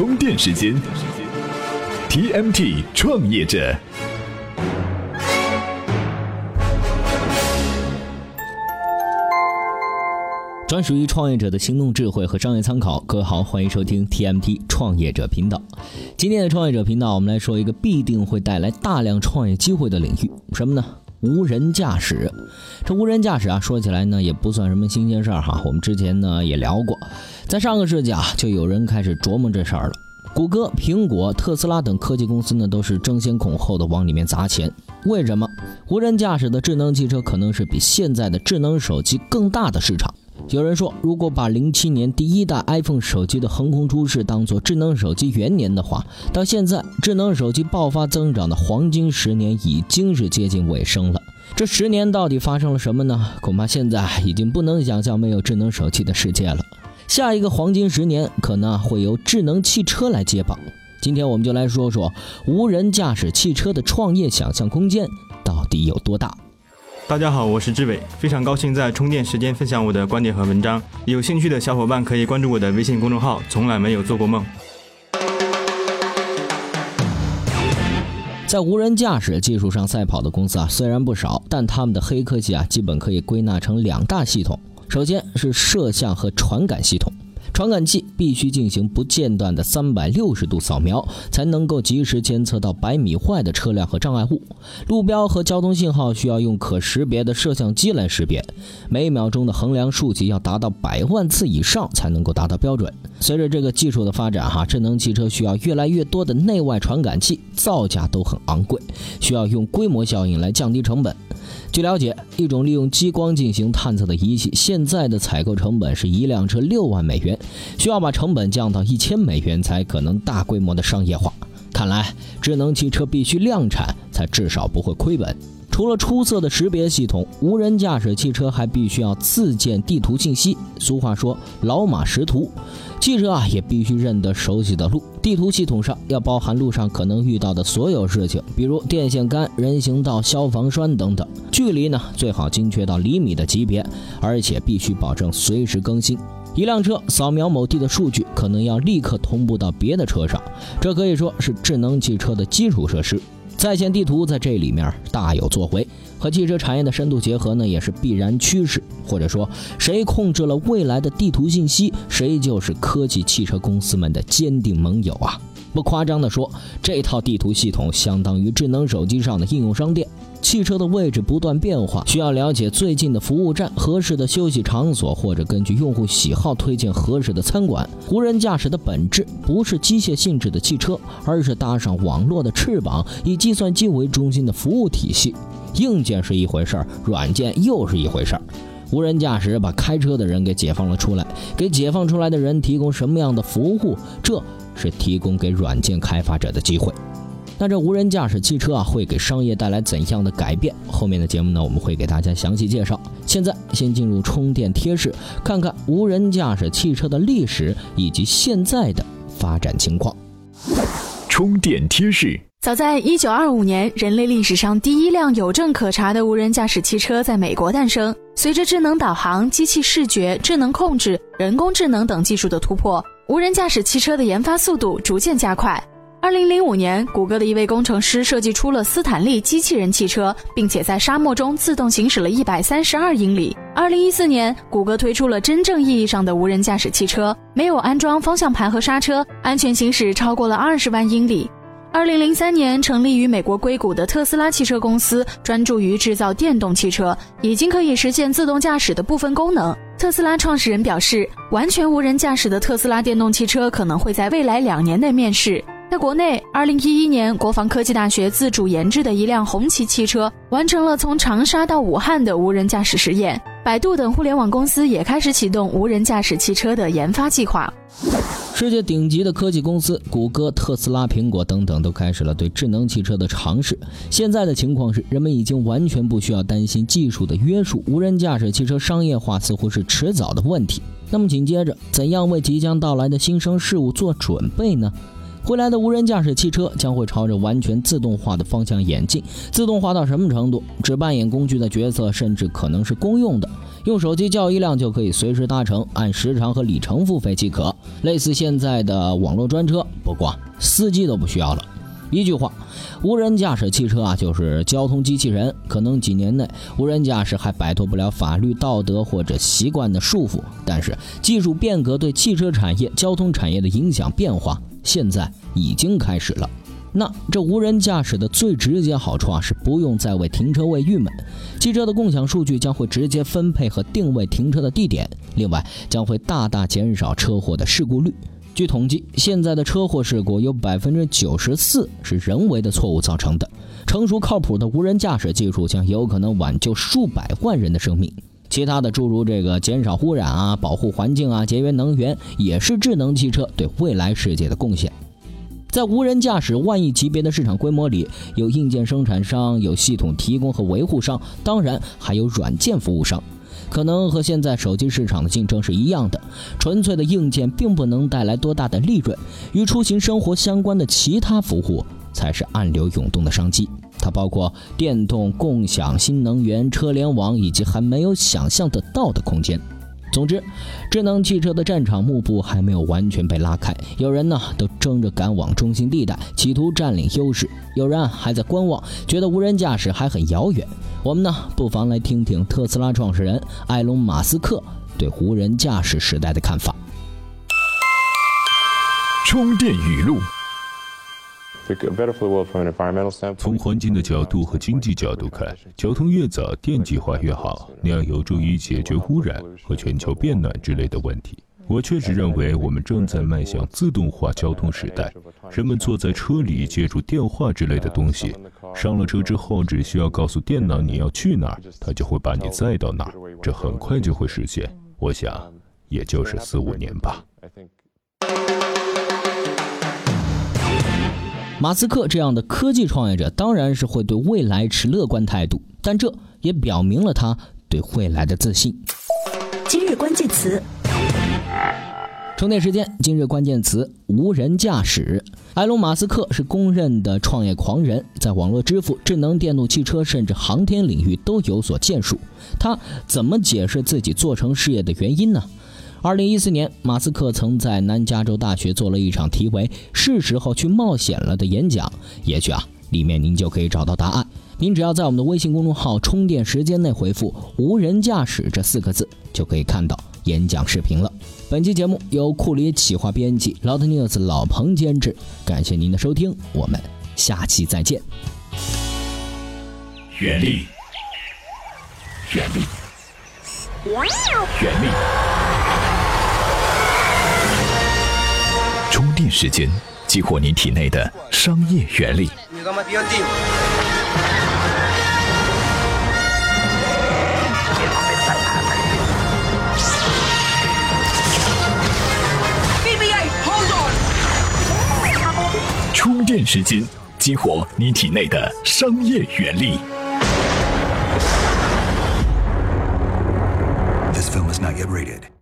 充电时间，TMT 创业者，专属于创业者的行动智慧和商业参考。各位好，欢迎收听 TMT 创业者频道。今天的创业者频道，我们来说一个必定会带来大量创业机会的领域，什么呢？无人驾驶。这无人驾驶啊，说起来呢，也不算什么新鲜事儿哈。我们之前呢也聊过，在上个世纪啊，就有人开始琢磨这事儿了。谷歌、苹果、特斯拉等科技公司呢，都是争先恐后的往里面砸钱。为什么？无人驾驶的智能汽车可能是比现在的智能手机更大的市场。有人说，如果把零七年第一代 iPhone 手机的横空出世当做智能手机元年的话，到现在智能手机爆发增长的黄金十年已经是接近尾声了。这十年到底发生了什么呢？恐怕现在已经不能想象没有智能手机的世界了。下一个黄金十年可能会由智能汽车来接棒。今天我们就来说说无人驾驶汽车的创业想象空间到底有多大。大家好，我是志伟，非常高兴在充电时间分享我的观点和文章。有兴趣的小伙伴可以关注我的微信公众号“从来没有做过梦”。在无人驾驶技术上赛跑的公司啊，虽然不少，但他们的黑科技啊，基本可以归纳成两大系统。首先是摄像和传感系统。传感器必须进行不间断的三百六十度扫描，才能够及时监测到百米外的车辆和障碍物。路标和交通信号需要用可识别的摄像机来识别，每秒钟的衡量数级要达到百万次以上才能够达到标准。随着这个技术的发展，哈，智能汽车需要越来越多的内外传感器，造价都很昂贵，需要用规模效应来降低成本。据了解，一种利用激光进行探测的仪器，现在的采购成本是一辆车六万美元，需要把成本降到一千美元才可能大规模的商业化。看来，智能汽车必须量产，才至少不会亏本。除了出色的识别系统，无人驾驶汽车还必须要自建地图信息。俗话说“老马识途”，汽车啊也必须认得熟悉的路。地图系统上要包含路上可能遇到的所有事情，比如电线杆、人行道、消防栓等等。距离呢最好精确到厘米的级别，而且必须保证随时更新。一辆车扫描某地的数据，可能要立刻同步到别的车上，这可以说是智能汽车的基础设施。在线地图在这里面大有作为，和汽车产业的深度结合呢，也是必然趋势。或者说，谁控制了未来的地图信息，谁就是科技汽车公司们的坚定盟友啊！不夸张地说，这套地图系统相当于智能手机上的应用商店。汽车的位置不断变化，需要了解最近的服务站、合适的休息场所，或者根据用户喜好推荐合适的餐馆。无人驾驶的本质不是机械性质的汽车，而是搭上网络的翅膀，以计算机为中心的服务体系。硬件是一回事儿，软件又是一回事儿。无人驾驶把开车的人给解放了出来，给解放出来的人提供什么样的服务？这是提供给软件开发者的机会。那这无人驾驶汽车啊，会给商业带来怎样的改变？后面的节目呢，我们会给大家详细介绍。现在先进入充电贴士，看看无人驾驶汽车的历史以及现在的发展情况。充电贴士：早在1925年，人类历史上第一辆有证可查的无人驾驶汽车在美国诞生。随着智能导航、机器视觉、智能控制、人工智能等技术的突破，无人驾驶汽车的研发速度逐渐加快。二零零五年，谷歌的一位工程师设计出了斯坦利机器人汽车，并且在沙漠中自动行驶了一百三十二英里。二零一四年，谷歌推出了真正意义上的无人驾驶汽车，没有安装方向盘和刹车，安全行驶超过了二十万英里。二零零三年，成立于美国硅谷的特斯拉汽车公司，专注于制造电动汽车，已经可以实现自动驾驶的部分功能。特斯拉创始人表示，完全无人驾驶的特斯拉电动汽车可能会在未来两年内面世。在国内，二零一一年，国防科技大学自主研制的一辆红旗汽车完成了从长沙到武汉的无人驾驶实验。百度等互联网公司也开始启动无人驾驶汽车的研发计划。世界顶级的科技公司，谷歌、特斯拉、苹果等等，都开始了对智能汽车的尝试。现在的情况是，人们已经完全不需要担心技术的约束，无人驾驶汽车商业化似乎是迟早的问题。那么紧接着，怎样为即将到来的新生事物做准备呢？未来的无人驾驶汽车将会朝着完全自动化的方向演进。自动化到什么程度？只扮演工具的角色，甚至可能是公用的。用手机叫一辆就可以随时搭乘，按时长和里程付费即可，类似现在的网络专车。不过司机都不需要了。一句话，无人驾驶汽车啊，就是交通机器人。可能几年内，无人驾驶还摆脱不了法律、道德或者习惯的束缚，但是技术变革对汽车产业、交通产业的影响变化，现在已经开始了。那这无人驾驶的最直接好处啊，是不用再为停车位郁闷。汽车的共享数据将会直接分配和定位停车的地点，另外将会大大减少车祸的事故率。据统计，现在的车祸事故有百分之九十四是人为的错误造成的。成熟靠谱的无人驾驶技术将有可能挽救数百万人的生命。其他的诸如这个减少污染啊、保护环境啊、节约能源，也是智能汽车对未来世界的贡献。在无人驾驶万亿级别的市场规模里，有硬件生产商，有系统提供和维护商，当然还有软件服务商。可能和现在手机市场的竞争是一样的，纯粹的硬件并不能带来多大的利润，与出行生活相关的其他服务才是暗流涌动的商机。它包括电动、共享、新能源、车联网以及还没有想象得到的空间。总之，智能汽车的战场幕布还没有完全被拉开，有人呢都争着赶往中心地带，企图占领优势；有人还在观望，觉得无人驾驶还很遥远。我们呢，不妨来听听特斯拉创始人埃隆·马斯克对无人驾驶时代的看法。充电语录。从环境的角度和经济角度看，交通越早电气化越好，那样有助于解决污染和全球变暖之类的问题。我确实认为我们正在迈向自动化交通时代，人们坐在车里借助电话之类的东西，上了车之后只需要告诉电脑你要去哪儿，它就会把你载到哪儿，这很快就会实现。我想，也就是四五年吧。马斯克这样的科技创业者当然是会对未来持乐观态度，但这也表明了他对未来的自信。今日关键词：充电时间。今日关键词：无人驾驶。埃隆·马斯克是公认的创业狂人，在网络支付、智能电动汽车甚至航天领域都有所建树。他怎么解释自己做成事业的原因呢？二零一四年，马斯克曾在南加州大学做了一场题为“是时候去冒险了”的演讲。也许啊，里面您就可以找到答案。您只要在我们的微信公众号“充电时间”内回复“无人驾驶”这四个字，就可以看到演讲视频了。本期节目由库里企划编辑，老特 news 老彭监制。感谢您的收听，我们下期再见。原力，原力，原力。充电时间，激活您体内的商业原力。充电时间，激活你体内的商业原力。This film is not yet rated.